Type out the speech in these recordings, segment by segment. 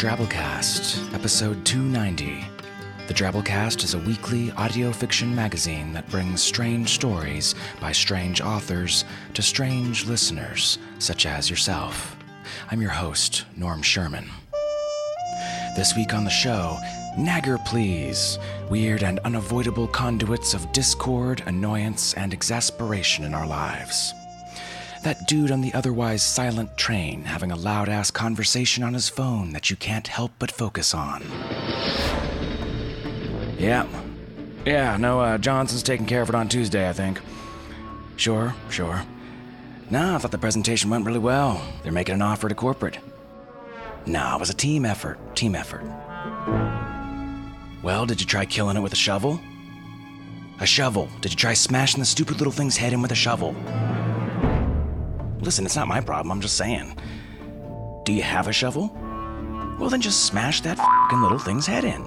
Drabblecast, episode 290. The Drabblecast is a weekly audio fiction magazine that brings strange stories by strange authors to strange listeners, such as yourself. I'm your host, Norm Sherman. This week on the show, Nagger Please, weird and unavoidable conduits of discord, annoyance, and exasperation in our lives. That dude on the otherwise silent train having a loud ass conversation on his phone that you can't help but focus on. Yeah. Yeah, no, uh, Johnson's taking care of it on Tuesday, I think. Sure, sure. Nah, I thought the presentation went really well. They're making an offer to corporate. Nah, it was a team effort. Team effort. Well, did you try killing it with a shovel? A shovel. Did you try smashing the stupid little thing's head in with a shovel? Listen, it's not my problem, I'm just saying. Do you have a shovel? Well, then just smash that fing little thing's head in.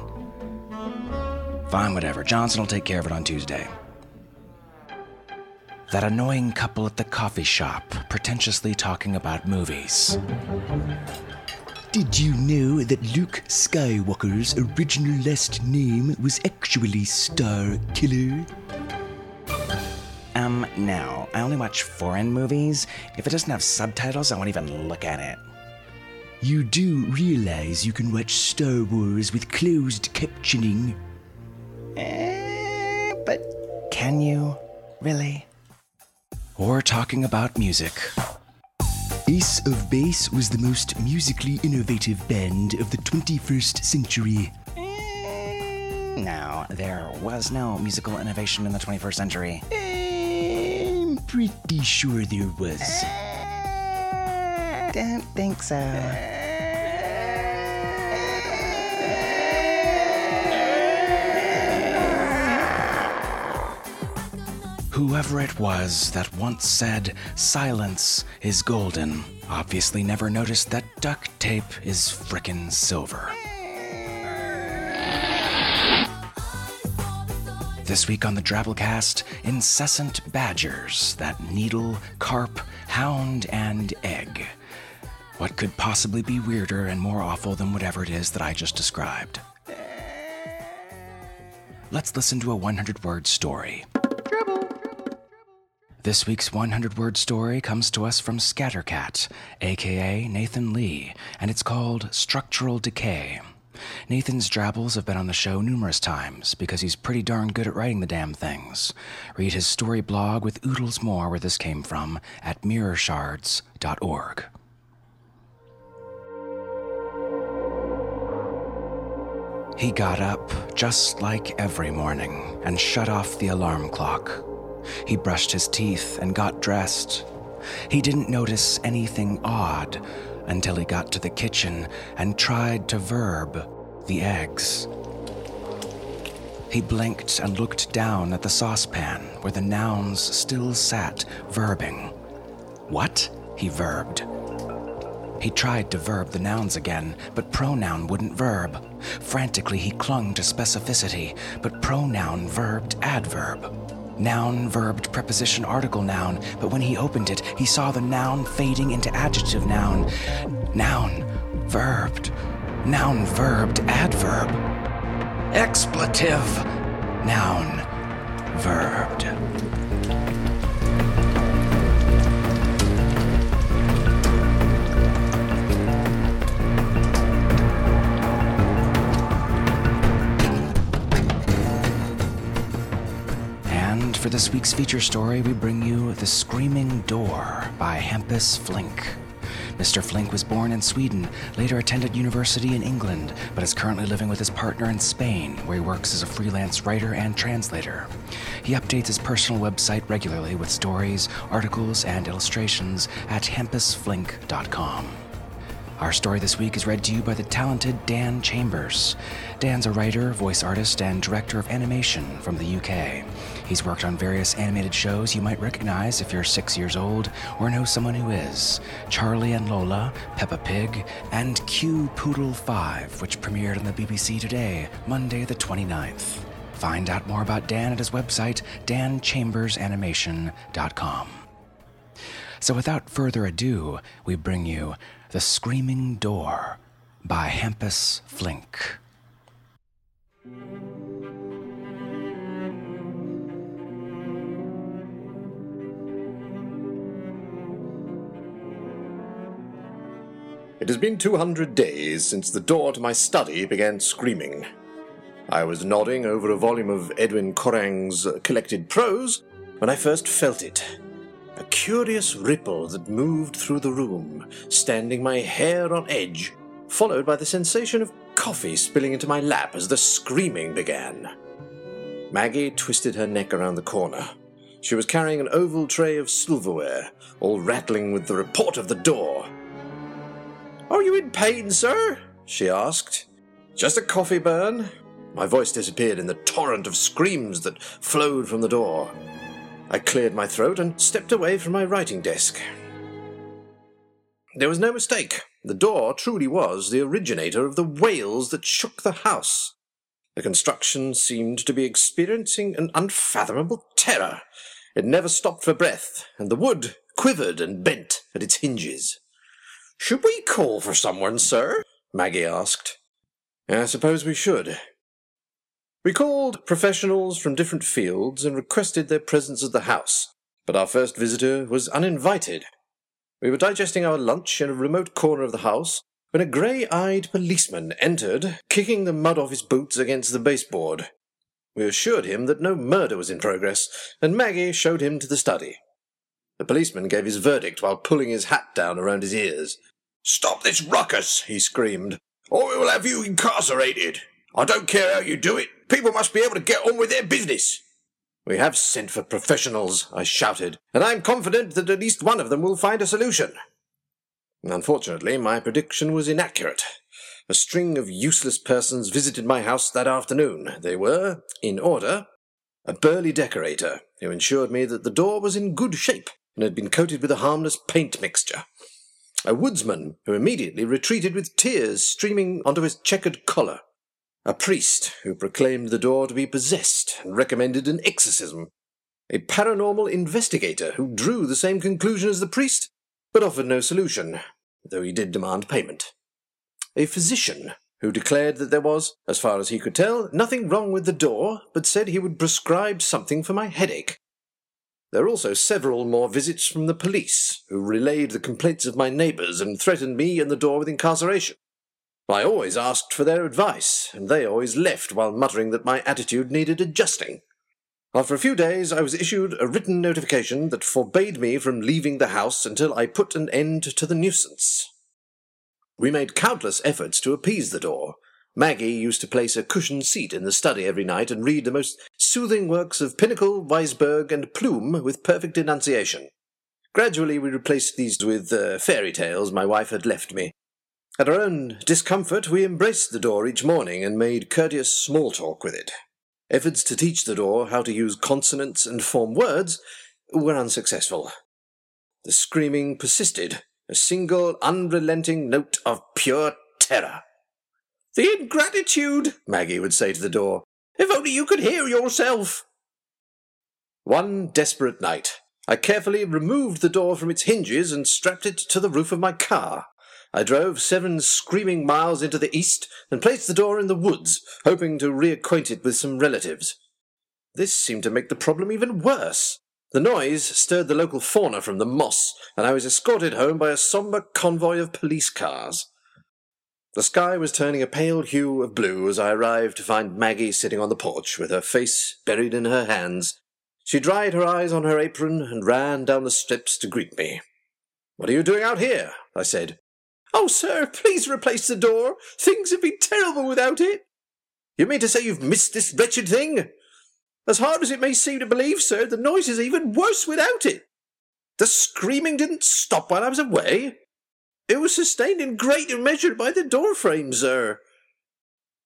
Fine, whatever. Johnson will take care of it on Tuesday. That annoying couple at the coffee shop, pretentiously talking about movies. Did you know that Luke Skywalker's original last name was actually Star Killer? Um, no. I only watch foreign movies. If it doesn't have subtitles, I won't even look at it. You do realize you can watch Star Wars with closed captioning? Eh, but can you? Really? Or talking about music. Ace of Base was the most musically innovative band of the 21st century. No, there was no musical innovation in the 21st century. Pretty sure there was. Don't think so. Whoever it was that once said, silence is golden, obviously never noticed that duct tape is frickin' silver. This week on the Drabblecast, incessant badgers that needle, carp, hound, and egg. What could possibly be weirder and more awful than whatever it is that I just described? Let's listen to a 100 word story. This week's 100 word story comes to us from Scattercat, aka Nathan Lee, and it's called Structural Decay. Nathan's drabbles have been on the show numerous times because he's pretty darn good at writing the damn things. Read his story blog with oodles more where this came from at mirrorshards.org. He got up just like every morning and shut off the alarm clock. He brushed his teeth and got dressed. He didn't notice anything odd until he got to the kitchen and tried to verb the eggs. He blinked and looked down at the saucepan where the nouns still sat verbing. What? He verbed. He tried to verb the nouns again, but pronoun wouldn't verb. Frantically, he clung to specificity, but pronoun verbed adverb. Noun verbed preposition article noun, but when he opened it, he saw the noun fading into adjective noun. Noun verbed. Noun verbed adverb. Expletive. Noun verbed. For this week's feature story, we bring you The Screaming Door by Hampus Flink. Mr. Flink was born in Sweden, later attended university in England, but is currently living with his partner in Spain, where he works as a freelance writer and translator. He updates his personal website regularly with stories, articles, and illustrations at hampusflink.com. Our story this week is read to you by the talented Dan Chambers. Dan's a writer, voice artist, and director of animation from the UK. He's worked on various animated shows you might recognize if you're six years old or know someone who is Charlie and Lola, Peppa Pig, and Q Pootle 5, which premiered on the BBC today, Monday the 29th. Find out more about Dan at his website, danchambersanimation.com. So without further ado, we bring you The Screaming Door by Hampus Flink. It has been 200 days since the door to my study began screaming. I was nodding over a volume of Edwin Corang's collected prose when I first felt it. A curious ripple that moved through the room, standing my hair on edge, followed by the sensation of coffee spilling into my lap as the screaming began. Maggie twisted her neck around the corner. She was carrying an oval tray of silverware, all rattling with the report of the door. Are you in pain, sir? she asked. Just a coffee burn. My voice disappeared in the torrent of screams that flowed from the door. I cleared my throat and stepped away from my writing desk. There was no mistake. The door truly was the originator of the wails that shook the house. The construction seemed to be experiencing an unfathomable terror. It never stopped for breath, and the wood quivered and bent at its hinges. Should we call for someone, sir? Maggie asked. I suppose we should. We called professionals from different fields and requested their presence at the house, but our first visitor was uninvited. We were digesting our lunch in a remote corner of the house when a grey eyed policeman entered, kicking the mud off his boots against the baseboard. We assured him that no murder was in progress, and Maggie showed him to the study. The policeman gave his verdict while pulling his hat down around his ears. Stop this ruckus, he screamed, or we will have you incarcerated. I don't care how you do it. People must be able to get on with their business. We have sent for professionals, I shouted, and I am confident that at least one of them will find a solution. Unfortunately, my prediction was inaccurate. A string of useless persons visited my house that afternoon. They were, in order, a burly decorator, who ensured me that the door was in good shape and had been coated with a harmless paint mixture. A woodsman, who immediately retreated with tears streaming onto his checkered collar. A priest, who proclaimed the door to be possessed and recommended an exorcism. A paranormal investigator, who drew the same conclusion as the priest, but offered no solution, though he did demand payment. A physician, who declared that there was, as far as he could tell, nothing wrong with the door, but said he would prescribe something for my headache. There were also several more visits from the police, who relayed the complaints of my neighbours and threatened me and the door with incarceration. I always asked for their advice, and they always left while muttering that my attitude needed adjusting. After a few days, I was issued a written notification that forbade me from leaving the house until I put an end to the nuisance. We made countless efforts to appease the door. Maggie used to place a cushioned seat in the study every night and read the most soothing works of Pinnacle, Weisberg, and Plume with perfect enunciation. Gradually, we replaced these with uh, fairy tales my wife had left me. At our own discomfort, we embraced the door each morning and made courteous small talk with it. Efforts to teach the door how to use consonants and form words were unsuccessful. The screaming persisted, a single unrelenting note of pure terror. The ingratitude, Maggie would say to the door. If only you could hear yourself. One desperate night, I carefully removed the door from its hinges and strapped it to the roof of my car. I drove seven screaming miles into the east and placed the door in the woods, hoping to reacquaint it with some relatives. This seemed to make the problem even worse. The noise stirred the local fauna from the moss, and I was escorted home by a sombre convoy of police cars. The sky was turning a pale hue of blue as I arrived to find Maggie sitting on the porch with her face buried in her hands. She dried her eyes on her apron and ran down the steps to greet me. What are you doing out here? I said. Oh, sir, please replace the door. Things have been terrible without it. You mean to say you've missed this wretched thing? As hard as it may seem to believe, sir, the noise is even worse without it. The screaming didn't stop while I was away. It was sustained in great measure by the door frame, sir.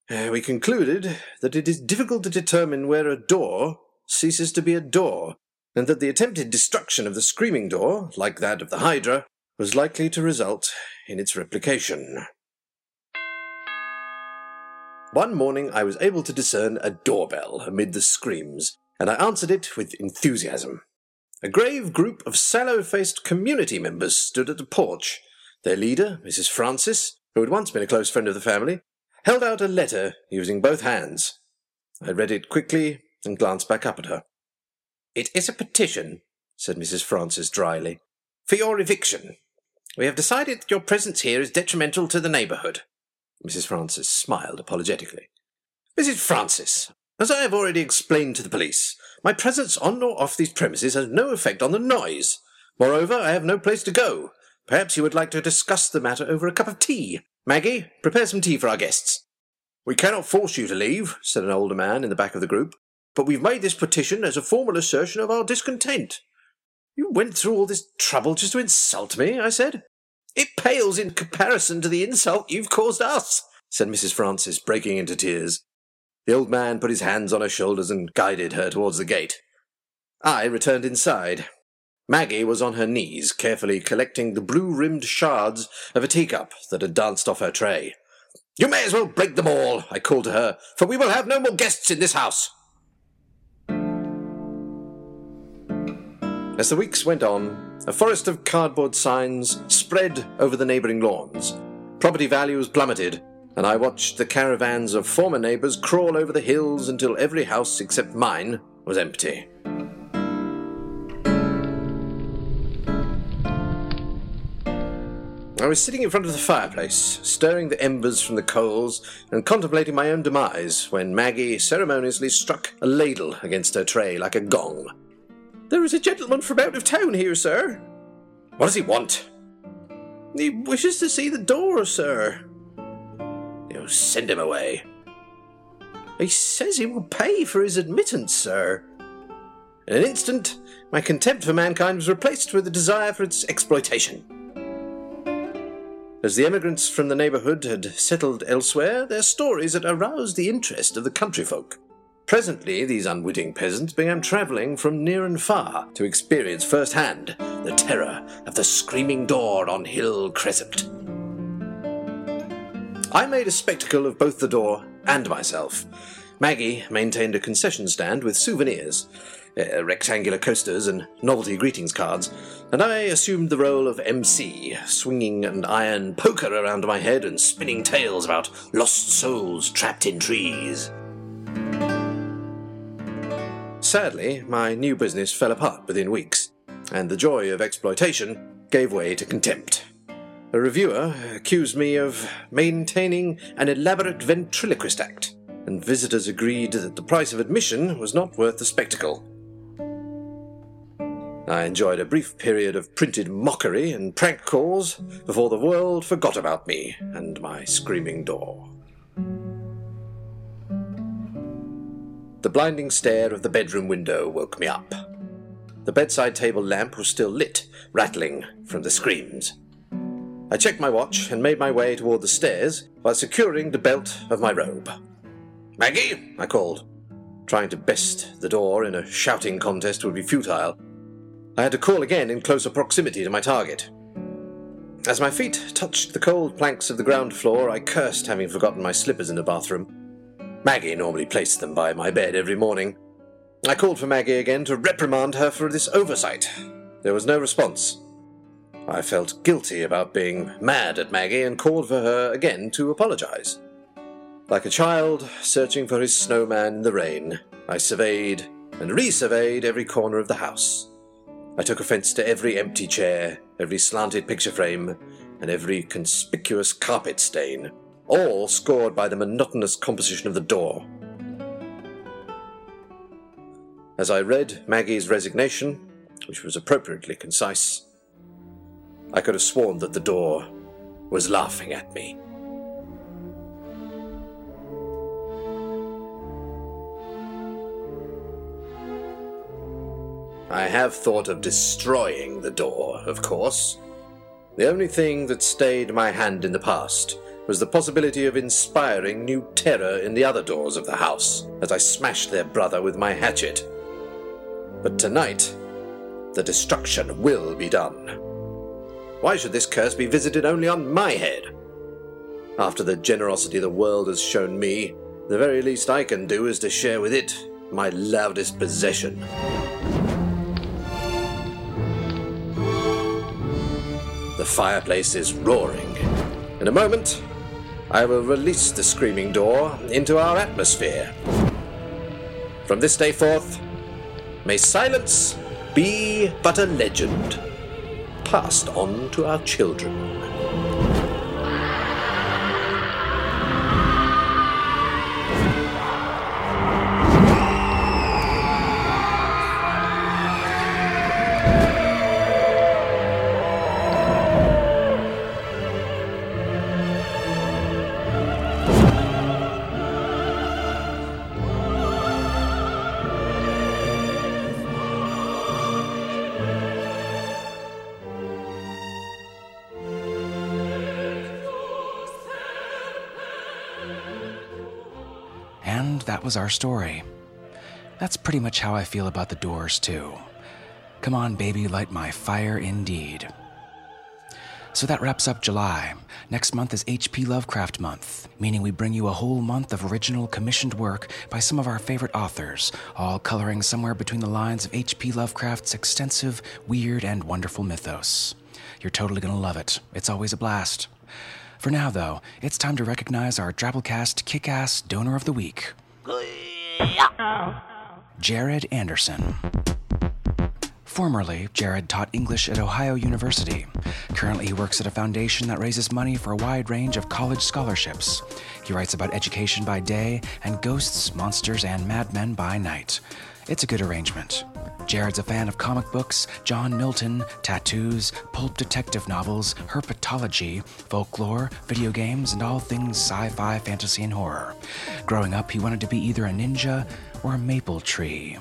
Uh, we concluded that it is difficult to determine where a door ceases to be a door, and that the attempted destruction of the screaming door, like that of the Hydra, was likely to result in its replication. One morning I was able to discern a doorbell amid the screams, and I answered it with enthusiasm. A grave group of sallow faced community members stood at the porch. Their leader, Mrs. Francis, who had once been a close friend of the family, held out a letter using both hands. I read it quickly and glanced back up at her. It is a petition, said Mrs. Francis dryly, for your eviction. We have decided that your presence here is detrimental to the neighbourhood. Mrs. Francis smiled apologetically. Mrs. Francis, as I have already explained to the police, my presence on or off these premises has no effect on the noise. Moreover, I have no place to go. Perhaps you would like to discuss the matter over a cup of tea. Maggie, prepare some tea for our guests. We cannot force you to leave, said an older man in the back of the group, but we've made this petition as a formal assertion of our discontent. You went through all this trouble just to insult me, I said. It pales in comparison to the insult you've caused us, said Mrs. Francis, breaking into tears. The old man put his hands on her shoulders and guided her towards the gate. I returned inside. Maggie was on her knees, carefully collecting the blue-rimmed shards of a teacup that had danced off her tray. You may as well break them all, I called to her, for we will have no more guests in this house. As the weeks went on, a forest of cardboard signs spread over the neighbouring lawns. Property values plummeted, and I watched the caravans of former neighbours crawl over the hills until every house except mine was empty. I was sitting in front of the fireplace, stirring the embers from the coals and contemplating my own demise when Maggie ceremoniously struck a ladle against her tray like a gong. There is a gentleman from out of town here, sir. What does he want? He wishes to see the door, sir. You send him away. He says he will pay for his admittance, sir. In an instant, my contempt for mankind was replaced with a desire for its exploitation. As the emigrants from the neighbourhood had settled elsewhere, their stories had aroused the interest of the country folk. Presently, these unwitting peasants began travelling from near and far to experience firsthand the terror of the screaming door on Hill Crescent. I made a spectacle of both the door and myself. Maggie maintained a concession stand with souvenirs, uh, rectangular coasters, and novelty greetings cards, and I assumed the role of MC, swinging an iron poker around my head and spinning tales about lost souls trapped in trees. Sadly, my new business fell apart within weeks, and the joy of exploitation gave way to contempt. A reviewer accused me of maintaining an elaborate ventriloquist act, and visitors agreed that the price of admission was not worth the spectacle. I enjoyed a brief period of printed mockery and prank calls before the world forgot about me and my screaming door. The blinding stare of the bedroom window woke me up. The bedside table lamp was still lit, rattling from the screams. I checked my watch and made my way toward the stairs while securing the belt of my robe. Maggie, I called. Trying to best the door in a shouting contest would be futile. I had to call again in closer proximity to my target. As my feet touched the cold planks of the ground floor, I cursed having forgotten my slippers in the bathroom. Maggie normally placed them by my bed every morning. I called for Maggie again to reprimand her for this oversight. There was no response. I felt guilty about being mad at Maggie and called for her again to apologize. Like a child searching for his snowman in the rain, I surveyed and resurveyed every corner of the house. I took offense to every empty chair, every slanted picture frame, and every conspicuous carpet stain all scored by the monotonous composition of the door. As I read Maggie's resignation, which was appropriately concise, I could have sworn that the door was laughing at me. I have thought of destroying the door, of course. The only thing that stayed my hand in the past was the possibility of inspiring new terror in the other doors of the house as I smashed their brother with my hatchet. But tonight, the destruction will be done. Why should this curse be visited only on my head? After the generosity the world has shown me, the very least I can do is to share with it my loudest possession. The fireplace is roaring. In a moment, I will release the screaming door into our atmosphere. From this day forth, may silence be but a legend, passed on to our children. Was our story. That's pretty much how I feel about the doors, too. Come on, baby, light my fire indeed. So that wraps up July. Next month is H.P. Lovecraft Month, meaning we bring you a whole month of original commissioned work by some of our favorite authors, all coloring somewhere between the lines of H.P. Lovecraft's extensive, weird, and wonderful mythos. You're totally gonna love it. It's always a blast. For now, though, it's time to recognize our Drabblecast kick ass donor of the week Jared Anderson. Formerly, Jared taught English at Ohio University. Currently, he works at a foundation that raises money for a wide range of college scholarships. He writes about education by day and ghosts, monsters, and madmen by night. It's a good arrangement. Jared's a fan of comic books, John Milton, tattoos, pulp detective novels, herpetology, folklore, video games, and all things sci fi, fantasy, and horror. Growing up, he wanted to be either a ninja or a maple tree.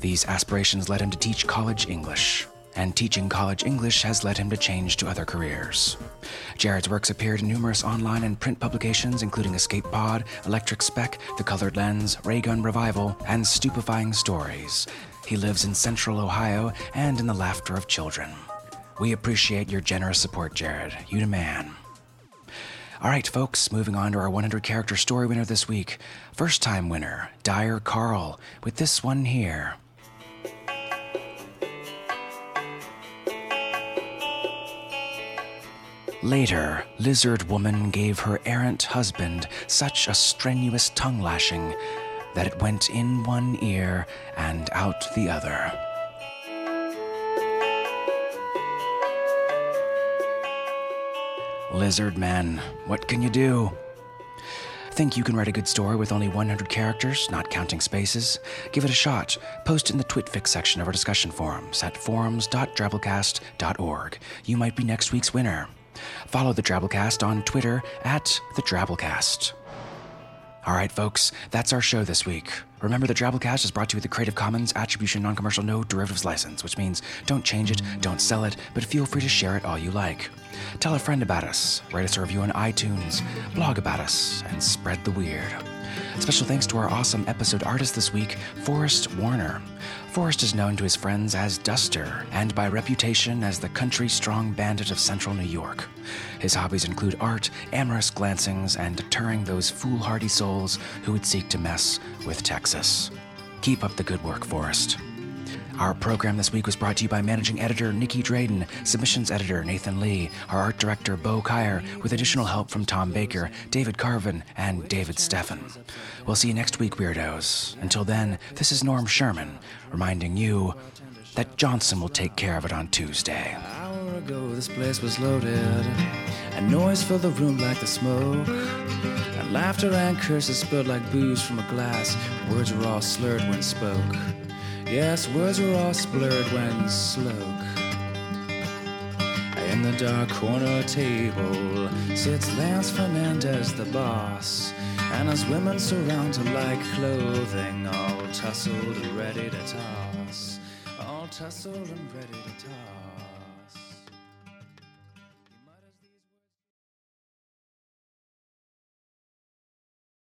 These aspirations led him to teach college English, and teaching college English has led him to change to other careers. Jared's works appeared in numerous online and print publications, including Escape Pod, Electric Spec, The Colored Lens, Raygun Revival, and Stupefying Stories. He lives in central Ohio and in the laughter of children. We appreciate your generous support, Jared. You the man. All right, folks, moving on to our 100 character story winner this week. First time winner, Dyer Carl, with this one here. Later, Lizard Woman gave her errant husband such a strenuous tongue lashing that it went in one ear and out the other. Lizard Man, what can you do? Think you can write a good story with only 100 characters, not counting spaces? Give it a shot. Post in the TwitFix section of our discussion forums at forums.drabblecast.org. You might be next week's winner. Follow the Drabblecast on Twitter at the Drabblecast. All right, folks, that's our show this week. Remember, the Drabblecast is brought to you with the Creative Commons Attribution Non Commercial No Derivatives License, which means don't change it, don't sell it, but feel free to share it all you like. Tell a friend about us, write us a review on iTunes, blog about us, and spread the weird. Special thanks to our awesome episode artist this week, Forrest Warner. Forrest is known to his friends as Duster, and by reputation as the country strong bandit of central New York. His hobbies include art, amorous glancings, and deterring those foolhardy souls who would seek to mess with Texas. Keep up the good work, Forrest. Our program this week was brought to you by managing editor Nicky Drayden, submissions editor Nathan Lee, our art director Bo Kaier, with additional help from Tom Baker, David Carvin, and David Steffen. We'll see you next week, weirdos. Until then, this is Norm Sherman, reminding you that Johnson will take care of it on Tuesday. Ago, this place was loaded, and noise filled the room like the smoke. And laughter and curses spilled like booze from a glass. Words were all slurred when spoke. Yes, words were all blurred when sloke. In the dark corner table sits Lance Fernandez, the boss. And his women surround him like clothing, all tussled and ready to toss. All tussled and ready to toss.